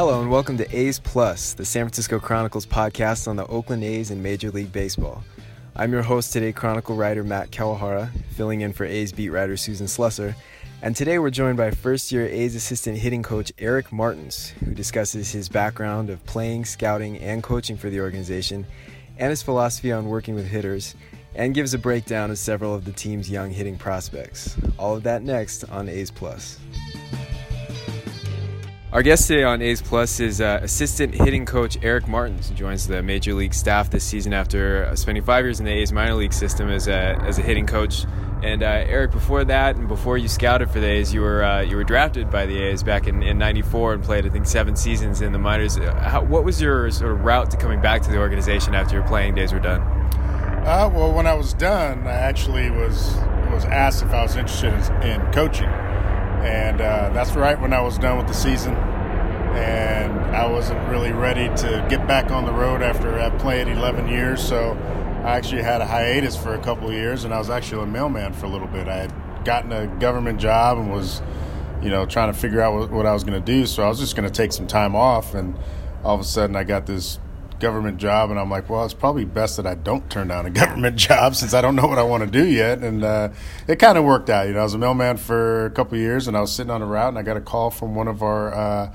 Hello and welcome to A's Plus, the San Francisco Chronicles podcast on the Oakland A's and Major League Baseball. I'm your host today, Chronicle writer Matt Kawahara, filling in for A's beat writer Susan Slusser. And today we're joined by first year A's assistant hitting coach Eric Martins, who discusses his background of playing, scouting, and coaching for the organization, and his philosophy on working with hitters, and gives a breakdown of several of the team's young hitting prospects. All of that next on A's Plus. Our guest today on A's Plus is uh, assistant hitting coach Eric Martins, who joins the major league staff this season after uh, spending five years in the A's minor league system as a, as a hitting coach. And uh, Eric, before that, and before you scouted for the A's, you were uh, you were drafted by the A's back in '94 and played, I think, seven seasons in the minors. Uh, how, what was your sort of route to coming back to the organization after your playing days were done? Well, when I was done, I actually was was asked if I was interested in, in coaching and uh, that's right when I was done with the season. And I wasn't really ready to get back on the road after I played 11 years. So I actually had a hiatus for a couple of years, and I was actually a mailman for a little bit. I had gotten a government job and was, you know, trying to figure out what, what I was going to do. So I was just going to take some time off, and all of a sudden I got this government job, and I'm like, well, it's probably best that I don't turn down a government job since I don't know what I want to do yet. And uh, it kind of worked out. You know, I was a mailman for a couple years, and I was sitting on a route, and I got a call from one of our. Uh,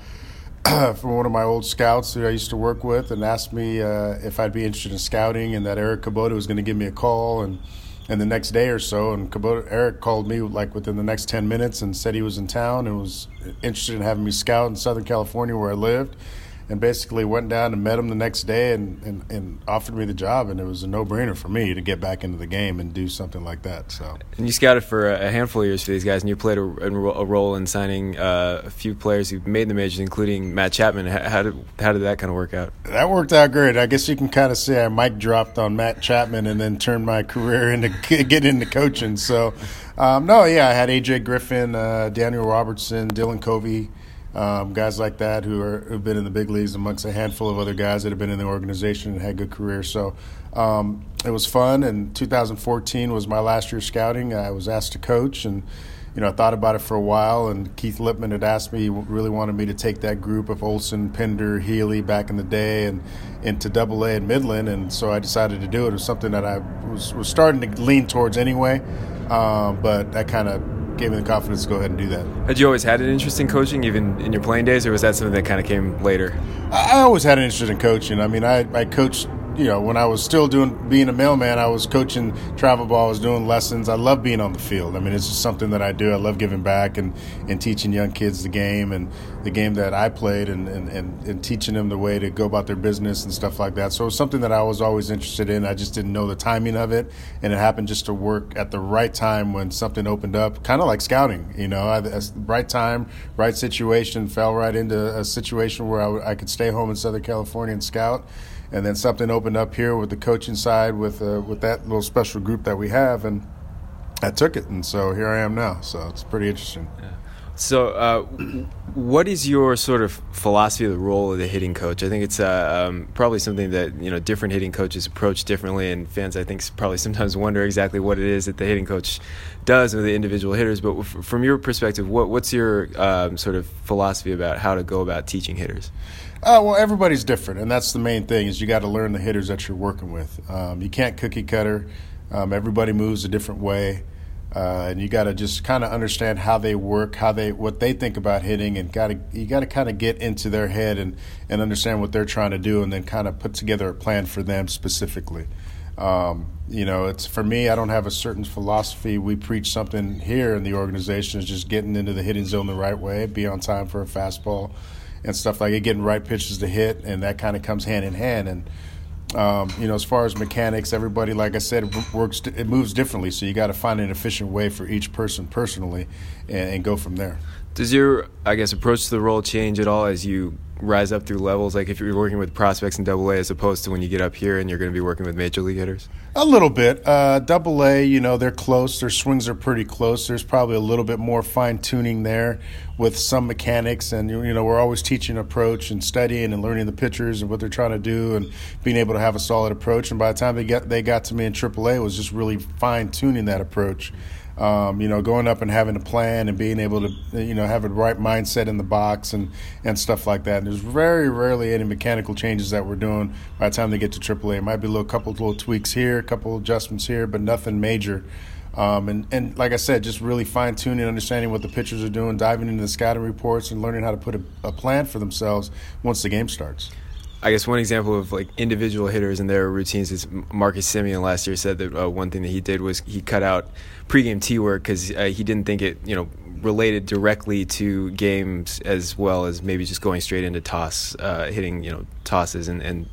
from one of my old scouts who I used to work with, and asked me uh, if I'd be interested in scouting, and that Eric Kubota was going to give me a call, and and the next day or so, and Kubota, Eric called me like within the next ten minutes and said he was in town and was interested in having me scout in Southern California where I lived, and basically went down and met him the next day and, and, and offered me the job and it was a no-brainer for me to get back into the game and do something like that so. And you scouted for a handful of years for these guys and you played a, a role in signing uh, a few players who made the majors including Matt Chapman. How did, how did that kind of work out? That worked out great. I guess you can kind of say I mic dropped on Matt Chapman and then turned my career into get into coaching so um, no yeah I had AJ Griffin uh, Daniel Robertson Dylan Covey um, guys like that who are who've been in the big leagues amongst a handful of other guys that have been in the organization and had good careers. So um, it was fun. And 2014 was my last year scouting. I was asked to coach, and you know I thought about it for a while. And Keith Lieppman had asked me, he really wanted me to take that group of Olson, Pinder, Healy back in the day, and into Double A and Midland. And so I decided to do it. It was something that I was was starting to lean towards anyway. Um, but that kind of gave me the confidence to go ahead and do that. Had you always had an interest in coaching, even in your playing days, or was that something that kind of came later? I always had an interest in coaching. I mean, I, I coached you know, when I was still doing being a mailman, I was coaching travel ball, I was doing lessons. I love being on the field. I mean, it's just something that I do. I love giving back and, and teaching young kids the game and the game that I played and, and, and, and teaching them the way to go about their business and stuff like that. So it was something that I was always interested in. I just didn't know the timing of it, and it happened just to work at the right time when something opened up, kind of like scouting. You know, I, right time, right situation, fell right into a situation where I, I could stay home in Southern California and scout and then something opened up here with the coaching side with uh, with that little special group that we have, and I took it, and so here I am now. So it's pretty interesting. Yeah. So, uh, what is your sort of philosophy of the role of the hitting coach? I think it's uh, um, probably something that you know different hitting coaches approach differently, and fans I think probably sometimes wonder exactly what it is that the hitting coach does with the individual hitters. But f- from your perspective, what, what's your um, sort of philosophy about how to go about teaching hitters? Uh, well, everybody's different, and that's the main thing is you got to learn the hitters that you're working with. Um, you can't cookie cutter. Um, everybody moves a different way. Uh, and you got to just kind of understand how they work, how they what they think about hitting, and got to you got to kind of get into their head and and understand what they're trying to do, and then kind of put together a plan for them specifically. Um, you know, it's for me. I don't have a certain philosophy. We preach something here in the organization is just getting into the hitting zone the right way, be on time for a fastball, and stuff like it, getting right pitches to hit, and that kind of comes hand in hand. And um, you know, as far as mechanics, everybody, like I said, works. It moves differently, so you got to find an efficient way for each person personally, and, and, go from there. Does your, I guess, approach to the role change at all as you rise up through levels? Like if you're working with prospects in Double A, as opposed to when you get up here and you're going to be working with major league hitters. A little bit. Uh, double A, you know, they're close. Their swings are pretty close. There's probably a little bit more fine tuning there with some mechanics, and you know, we're always teaching approach and studying and learning the pitchers and what they're trying to do, and being able to have a solid approach. And by the time they got they got to me in Triple A, was just really fine tuning that approach. Um, you know, going up and having a plan and being able to, you know, have a right mindset in the box and, and stuff like that. And there's very rarely any mechanical changes that we're doing by the time they get to AAA. It might be a little couple little tweaks here, a couple adjustments here, but nothing major. Um, and, and like I said, just really fine tuning, understanding what the pitchers are doing, diving into the scouting reports, and learning how to put a, a plan for themselves once the game starts. I guess one example of like individual hitters and their routines is Marcus Semien last year said that uh, one thing that he did was he cut out pregame tee work because uh, he didn't think it you know related directly to games as well as maybe just going straight into toss, uh, hitting you know tosses and, and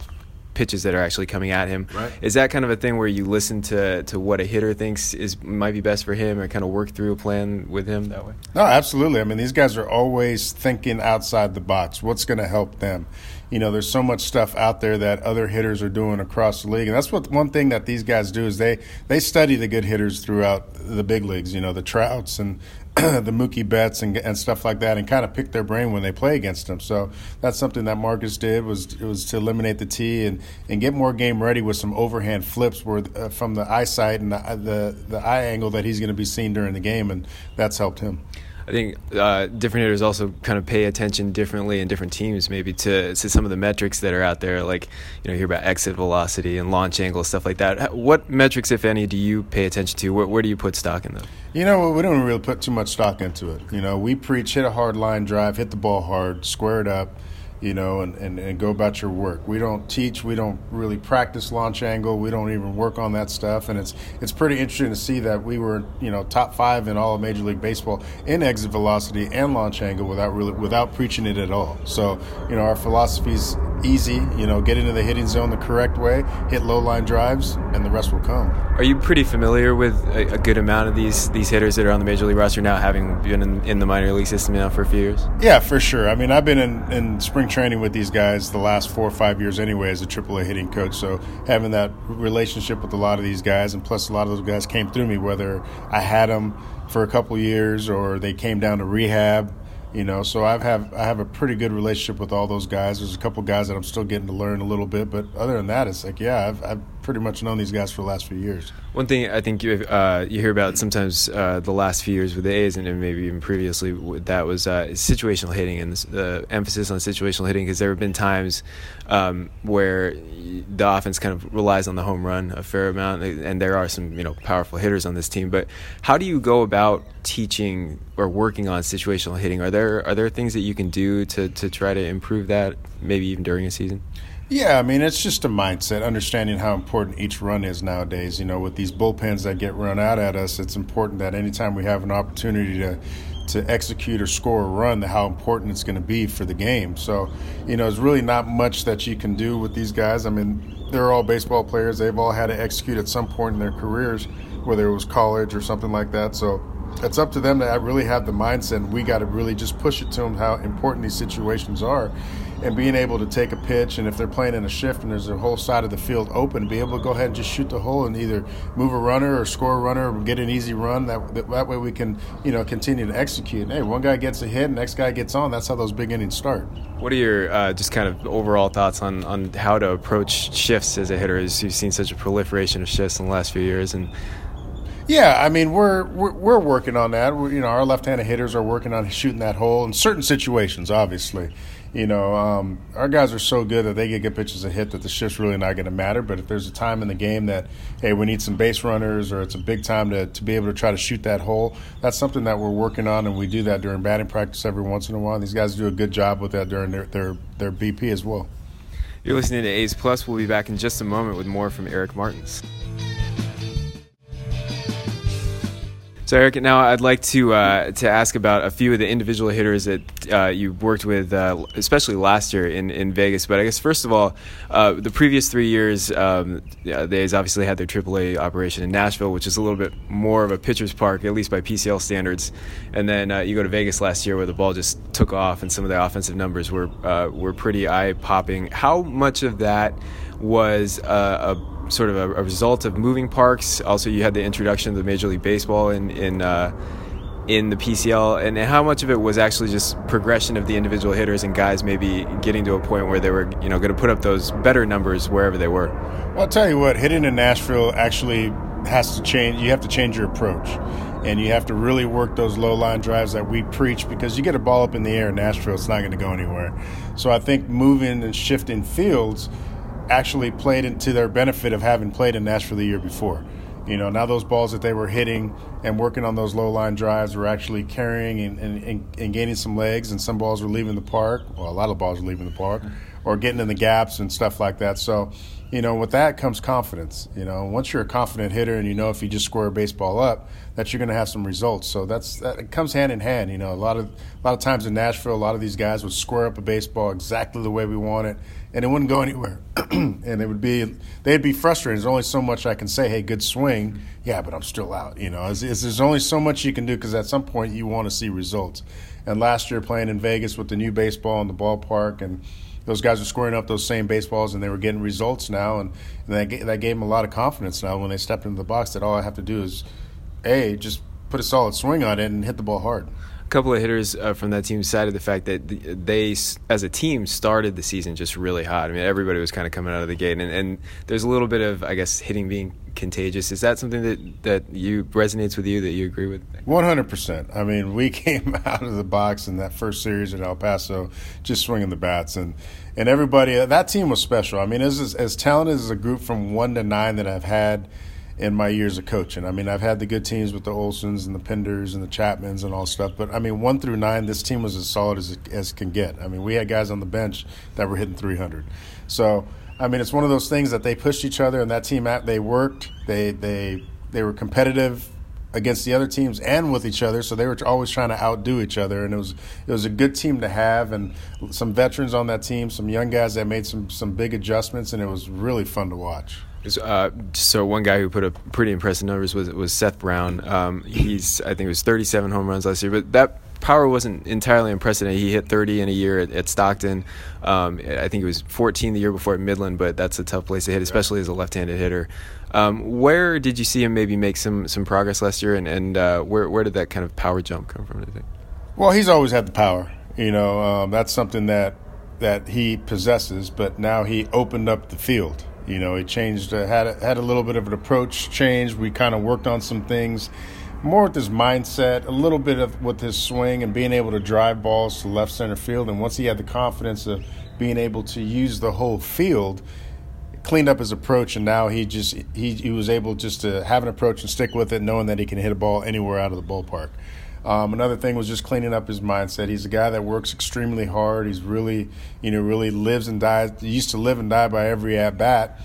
pitches that are actually coming at him. Right. Is that kind of a thing where you listen to, to what a hitter thinks is might be best for him, and kind of work through a plan with him that way? No, absolutely. I mean, these guys are always thinking outside the box. What's going to help them? You know, there's so much stuff out there that other hitters are doing across the league, and that's what one thing that these guys do is they they study the good hitters throughout the big leagues. You know, the Trouts and the Mookie Betts and, and stuff like that, and kind of pick their brain when they play against them. So that's something that Marcus did was was to eliminate the tee and, and get more game ready with some overhand flips, where uh, from the eyesight and the the, the eye angle that he's going to be seen during the game, and that's helped him. I think uh, different hitters also kind of pay attention differently in different teams, maybe to, to some of the metrics that are out there, like you know, hear about exit velocity and launch angle, stuff like that. What metrics, if any, do you pay attention to? Where, where do you put stock in them? You know, we don't really put too much stock into it. You know, we preach hit a hard line drive, hit the ball hard, square it up you know, and, and, and go about your work. We don't teach, we don't really practice launch angle, we don't even work on that stuff. And it's it's pretty interesting to see that we were, you know, top five in all of Major League Baseball in exit velocity and launch angle without really without preaching it at all. So, you know, our philosophy's easy, you know, get into the hitting zone the correct way, hit low line drives, and the rest will come. Are you pretty familiar with a, a good amount of these these hitters that are on the Major League roster now, having been in, in the minor league system now for a few years? Yeah, for sure. I mean, I've been in, in spring training with these guys the last four or five years anyway as a AAA hitting coach. So having that relationship with a lot of these guys, and plus a lot of those guys came through me, whether I had them for a couple years or they came down to rehab. You know, so I've have I have a pretty good relationship with all those guys. There's a couple guys that I'm still getting to learn a little bit, but other than that, it's like yeah, I've, I've pretty much known these guys for the last few years. One thing I think you uh, you hear about sometimes uh, the last few years with the A's and maybe even previously that was uh, situational hitting and the emphasis on situational hitting because there have been times um, where the offense kind of relies on the home run a fair amount and there are some you know powerful hitters on this team. But how do you go about teaching or working on situational hitting? Are there are there things that you can do to to try to improve that maybe even during a season? Yeah, I mean, it's just a mindset, understanding how important each run is nowadays. You know, with these bullpens that get run out at us, it's important that anytime we have an opportunity to to execute or score a run, how important it's going to be for the game. So, you know, it's really not much that you can do with these guys. I mean, they're all baseball players. They've all had to execute at some point in their careers, whether it was college or something like that. So, it's up to them to really have the mindset. And we got to really just push it to them how important these situations are and being able to take a pitch and if they're playing in a shift and there's a whole side of the field open, be able to go ahead and just shoot the hole and either move a runner or score a runner or get an easy run. That that way we can you know continue to execute. And, hey, one guy gets a hit, next guy gets on. That's how those big innings start. What are your uh, just kind of overall thoughts on on how to approach shifts as a hitter? As you've seen such a proliferation of shifts in the last few years and. Yeah, I mean we're we're, we're working on that. We're, you know, our left-handed hitters are working on shooting that hole in certain situations, obviously you know, um, our guys are so good that they get good pitches a hit that the shift's really not going to matter. But if there's a time in the game that, hey, we need some base runners or it's a big time to, to be able to try to shoot that hole, that's something that we're working on, and we do that during batting practice every once in a while. These guys do a good job with that during their, their, their BP as well. You're listening to A's Plus. We'll be back in just a moment with more from Eric Martins. So, Eric, now I'd like to uh, to ask about a few of the individual hitters that uh, you worked with, uh, especially last year in, in Vegas. But I guess first of all, uh, the previous three years, um, yeah, they obviously had their AAA operation in Nashville, which is a little bit more of a pitcher's park, at least by PCL standards. And then uh, you go to Vegas last year, where the ball just took off, and some of the offensive numbers were uh, were pretty eye popping. How much of that was a sort of a, a, result of moving parks. Also, you had the introduction of the Major League Baseball in in uh, in the PCL, and how much of it was actually just progression of the individual hitters and guys maybe getting to a point where they were you know going to put up those better numbers wherever they were. Well, I'll tell you what, hitting in Nashville actually has to change. You have to change your approach. and you have to really work those low line drives that we preach because you get a ball up in the air in Nashville, it's not going to go anywhere. So I think moving and shifting fields actually played into their benefit of having played in Nashville the year before. You know, now those balls that they were hitting and working on those low line drives were actually carrying and, and, and, gaining some legs, and some balls were leaving the park. Well, a lot of balls were leaving the park or getting in the gaps and stuff like that. So, you know, with that comes confidence. You know, once you're a confident hitter and you know if you just square a baseball up, that you're going to have some results. So that's that it comes hand in hand. You know, a lot of a lot of times in Nashville, a lot of these guys would square up a baseball exactly the way we want it, and it wouldn't go anywhere. and it would be they'd be frustrated. There's only so much I can say. Hey, good swing. Yeah, but I'm still out. You know, it's, it's, there's only so much you can do because at some point you want to see results. And last year playing in Vegas with the new baseball in the ballpark and those guys were scoring up those same baseballs and they were getting results now and, and that, that gave them a lot of confidence now when they stepped into the box that all I have to do is a just put a solid swing on it and hit the ball hard. A couple of hitters uh, from that team cited the fact that they, as a team, started the season just really hot. I mean, everybody was kind of coming out of the gate, and, and there's a little bit of, I guess, hitting being contagious. Is that something that that you resonates with you that you agree with? One hundred percent. I mean, we came out of the box in that first series at El Paso, just swinging the bats, and and everybody that team was special. I mean, as as talented as a group from one to nine that I've had in my years of coaching. I mean, I've had the good teams with the Olsons and the Pinders and the Chapmans and all stuff, but I mean, one through nine, this team was as solid as as can get. I mean, we had guys on the bench that were hitting 300. So, I mean, it's one of those things that they pushed each other, and that team they worked. They they they were competitive against the other teams and with each other. So they were always trying to outdo each other, and it was it was a good team to have, and some veterans on that team, some young guys that made some some big adjustments, and it was really fun to watch. Uh, so one guy who put up pretty impressive numbers was was Seth Brown. Um, he's I think it was 37 home runs last year, but that power wasn't entirely impressive. He hit 30 in a year at, at Stockton. Um, I think it was 14 the year before at Midland, but that's a tough place to hit, especially as a left-handed hitter. Um, where did you see him maybe make some some progress last year, and, and uh, where where did that kind of power jump come from? I think. Well, he's always had the power. You know, um, that's something that that he possesses, but now he opened up the field you know, he changed, uh, had a, had a little bit of an approach change. We kind of worked on some things, more with his mindset, a little bit of with his swing and being able to drive balls to left center field. And once he had the confidence of being able to use the whole field, cleaned up his approach, and now he just he, he was able just to have an approach and stick with it, knowing that he can hit a ball anywhere out of the ballpark. Um, another thing was just cleaning up his mindset. He's a guy that works extremely hard. He's really, you know, really lives and dies. He used to live and die by every at bat,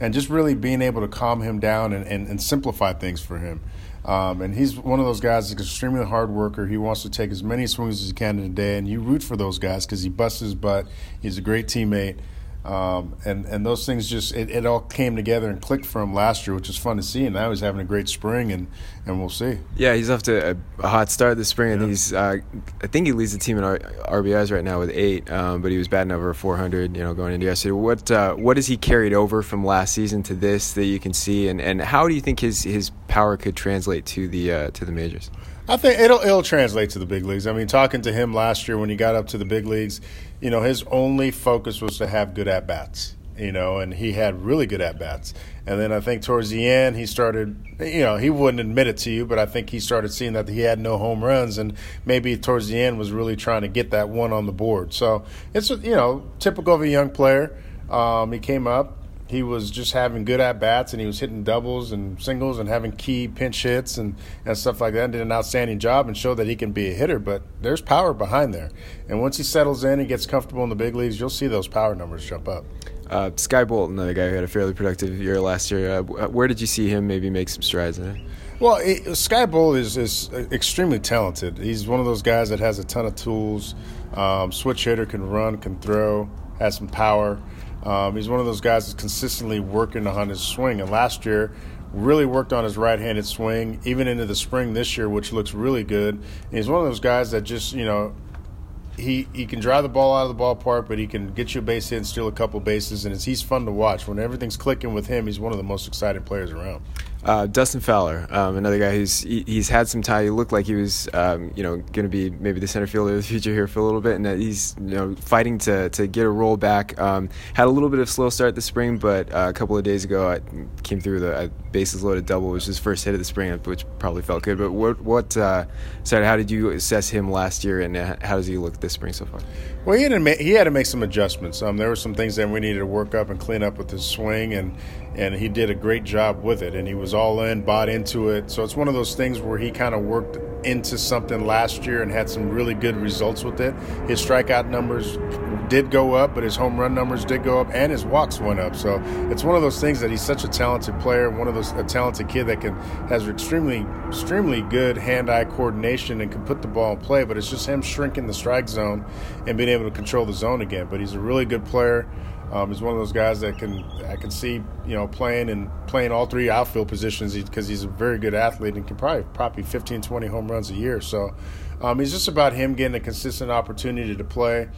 and just really being able to calm him down and, and, and simplify things for him. Um, and he's one of those guys that's extremely hard worker. He wants to take as many swings as he can in a day, and you root for those guys because he busts his butt. He's a great teammate. Um, and and those things just it, it, all came together and clicked for him last year, which is fun to see. And now he's having a great spring, and, and we'll see. Yeah, he's off to a, a hot start this spring. Yeah. I think he's uh, I think he leads the team in R- RBIs right now with eight, um, but he was batting over 400, you know, going into yesterday. What uh, what has he carried over from last season to this that you can see, and, and how do you think his his power could translate to the uh, to the majors? I think it'll it'll translate to the big leagues. I mean, talking to him last year when he got up to the big leagues, you know, his only focus was to have good at bats. You know, and he had really good at bats. And then I think towards the end, he started, you know, he wouldn't admit it to you, but I think he started seeing that he had no home runs, and maybe towards the end was really trying to get that one on the board. So it's you know typical of a young player. Um, he came up, he was just having good at bats and he was hitting doubles and singles and having key pinch hits and, and stuff like that and did an outstanding job and showed that he can be a hitter but there's power behind there and once he settles in and gets comfortable in the big leagues you'll see those power numbers jump up uh, Skye Bolt another guy who had a fairly productive year last year uh, where did you see him maybe make some strides in it well, it, Bolt is, is extremely talented. He's one of those guys that has a ton of tools. Um, switch hitter, can run, can throw, has some power. Um, he's one of those guys that's consistently working on his swing. And last year, really worked on his right-handed swing, even into the spring this year, which looks really good. And he's one of those guys that just, you know, he he can drive the ball out of the ballpark, but he can get you a base hit and steal a couple bases, and he's fun to watch. When everything's clicking with him, he's one of the most exciting players around. Uh, Dustin Fowler, um, another guy who's he, he's had some time. He looked like he was, um, you know, going to be maybe the center fielder of the future here for a little bit, and he's you know fighting to to get a roll back. Um, had a little bit of slow start this spring, but uh, a couple of days ago I came through the bases loaded double, which was his first hit of the spring, which probably felt good. But what what uh, sorry, how did you assess him last year, and uh, how does he look this spring so far? Well, he had to make, he had to make some adjustments. Um, there were some things that we needed to work up and clean up with his swing, and and he did a great job with it. And he was all in, bought into it. So it's one of those things where he kind of worked into something last year and had some really good results with it. His strikeout numbers did go up, but his home run numbers did go up, and his walks went up. So it's one of those things that he's such a talented player, one of those a talented kid that can has extremely extremely good hand-eye coordination and can put the ball in play. But it's just him shrinking the strike zone and being able to control the zone again. But he's a really good player. Um, he's one of those guys that can I can see you know playing and playing all three outfield positions because he's a very good athlete and can probably probably 15 20 home runs a year. So um, it's just about him getting a consistent opportunity to play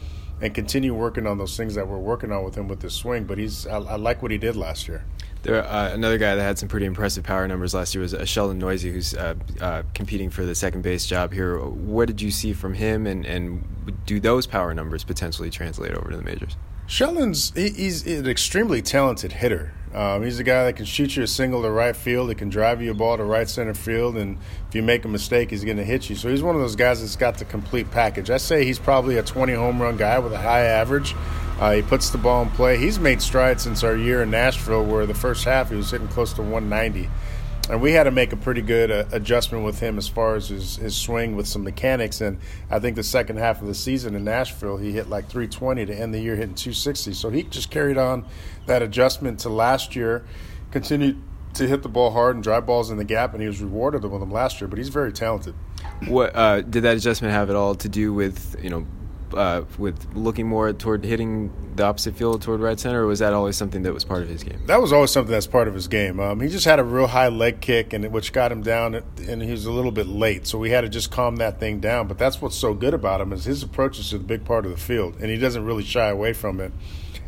and continue working on those things that we're working on with him with his swing. But he's I, I like what he did last year. There, uh, another guy that had some pretty impressive power numbers last year was uh, Sheldon Neuse, who's uh, uh, competing for the second base job here. What did you see from him, and, and do those power numbers potentially translate over to the majors? Sheldon's he's an extremely talented hitter. Um, he's a guy that can shoot you a single to right field. He can drive you a ball to right center field, and if you make a mistake, he's going to hit you. So he's one of those guys that's got the complete package. I say he's probably a 20 home run guy with a high average. Uh, he puts the ball in play. He's made strides since our year in Nashville, where the first half he was hitting close to 190 and we had to make a pretty good uh, adjustment with him as far as his, his swing with some mechanics. And I think the second half of the season in Nashville, he hit like 320 to end the year hitting 260. So he just carried on that adjustment to last year, continued to hit the ball hard and drive balls in the gap, and he was rewarded with them last year. But he's very talented. What uh, did that adjustment have at all to do with you know uh, with looking more toward hitting the opposite field toward right center, or was that always something that was part of his game? That was always something that's part of his game. Um, he just had a real high leg kick, and which got him down, and he was a little bit late, so we had to just calm that thing down. But that's what's so good about him is his approach is to the big part of the field, and he doesn't really shy away from it.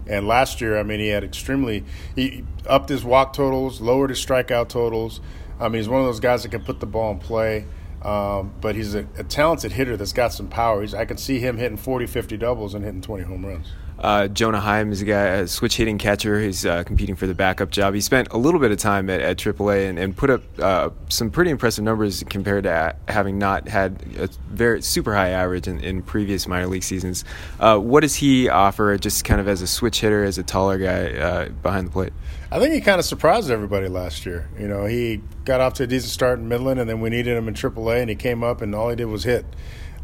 And last year, I mean, he had extremely he upped his walk totals, lowered his strikeout totals. I mean, he's one of those guys that can put the ball in play. Um, but he's a, a, talented hitter that's got some power. He's, I can see him hitting 40, 50 doubles and hitting 20 home runs. Uh, Jonah Heim is a guy, a switch hitting catcher. He's uh, competing for the backup job. He spent a little bit of time at, at AAA and, and put up uh, some pretty impressive numbers compared to having not had a very super high average in, in previous minor league seasons. Uh, what does he offer, just kind of as a switch hitter, as a taller guy uh, behind the plate? I think he kind of surprised everybody last year. You know, he got off to a decent start in Midland, and then we needed him in AAA, and he came up, and all he did was hit.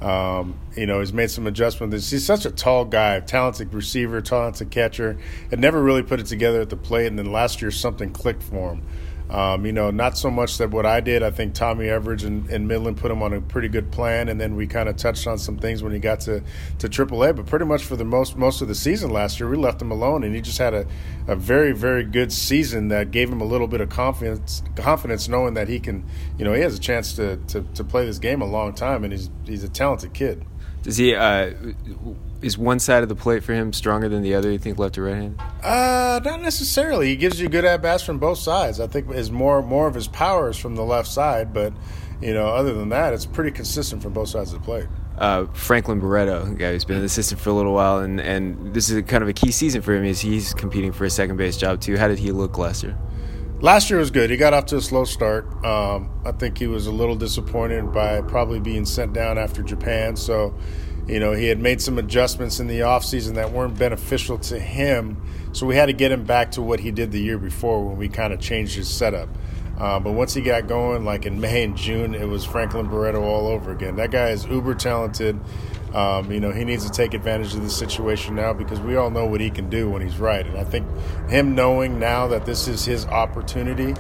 Um, you know, he's made some adjustments. He's such a tall guy, talented receiver, talented catcher. Had never really put it together at the plate, and then last year something clicked for him. Um, you know, not so much that what I did. I think Tommy Everidge and, and Midland put him on a pretty good plan, and then we kind of touched on some things when he got to, to AAA. But pretty much for the most most of the season last year, we left him alone, and he just had a, a very very good season that gave him a little bit of confidence confidence knowing that he can, you know, he has a chance to, to, to play this game a long time, and he's he's a talented kid. Does he? Uh, is one side of the plate for him stronger than the other? You think left or right hand? Uh, not necessarily. He gives you good at bats from both sides. I think is more more of his power is from the left side, but you know, other than that, it's pretty consistent from both sides of the plate. Uh, Franklin Barreto, guy who's been an assistant for a little while, and, and this is kind of a key season for him. Is he's competing for a second base job too? How did he look last year? Last year was good. He got off to a slow start. Um, I think he was a little disappointed by probably being sent down after Japan. So you know, he had made some adjustments in the offseason that weren't beneficial to him. So we had to get him back to what he did the year before when we kind of changed his setup. Uh, but once he got going, like in May and June, it was Franklin Barreto all over again. That guy is uber talented. Um, you know, he needs to take advantage of the situation now because we all know what he can do when he's right. And I think him knowing now that this is his opportunity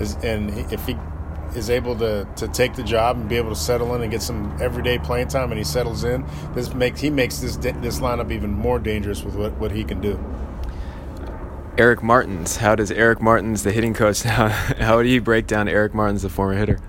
is, and if he is able to, to take the job and be able to settle in and get some everyday playing time, and he settles in, this makes he makes this this lineup even more dangerous with what, what he can do. Eric Martins, how does Eric Martins, the hitting coach, how, how do you break down Eric Martins, the former hitter?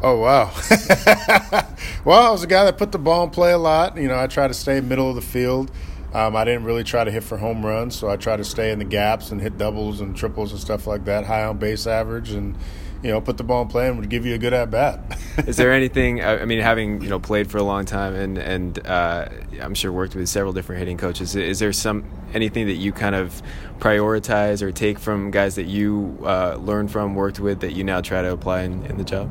Oh wow! well, I was a guy that put the ball in play a lot. You know, I try to stay middle of the field. Um, I didn't really try to hit for home runs, so I try to stay in the gaps and hit doubles and triples and stuff like that, high on base average, and you know, put the ball in play and would give you a good at bat. Is there anything? I mean, having you know played for a long time and and uh, I'm sure worked with several different hitting coaches. Is there some anything that you kind of prioritize or take from guys that you uh, learned from, worked with, that you now try to apply in, in, the job?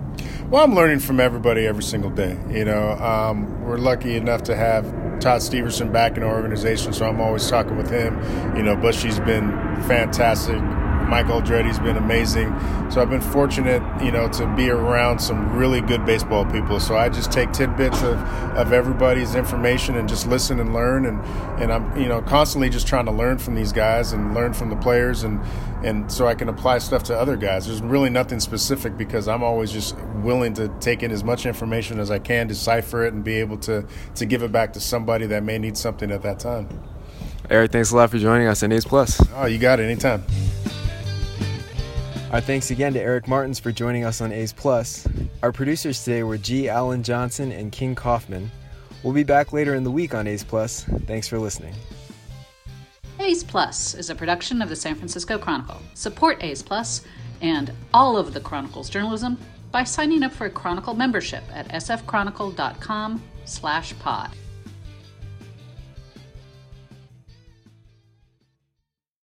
Well, I'm learning from everybody every single day. You know, um, we're lucky enough to have Todd Steverson back in our organization, so I'm always talking with him. You know, Bushy's been fantastic. Michael Aldrete's been amazing. So I've been fortunate, you know, to be around some really good baseball people. So I just take tidbits of, of everybody's information and just listen and learn. And, and I'm, you know, constantly just trying to learn from these guys and learn from the players and, and so I can apply stuff to other guys. There's really nothing specific because I'm always just willing to take in as much information as I can, decipher it, and be able to, to give it back to somebody that may need something at that time. Eric, thanks a lot for joining us on A's Plus. Oh, you got it anytime. Our thanks again to Eric Martins for joining us on A's Plus. Our producers today were G. Allen Johnson and King Kaufman. We'll be back later in the week on A's Plus. Thanks for listening. A's Plus is a production of the San Francisco Chronicle. Support A's Plus and all of the Chronicle's journalism by signing up for a Chronicle membership at sfchronicle.com slash pod.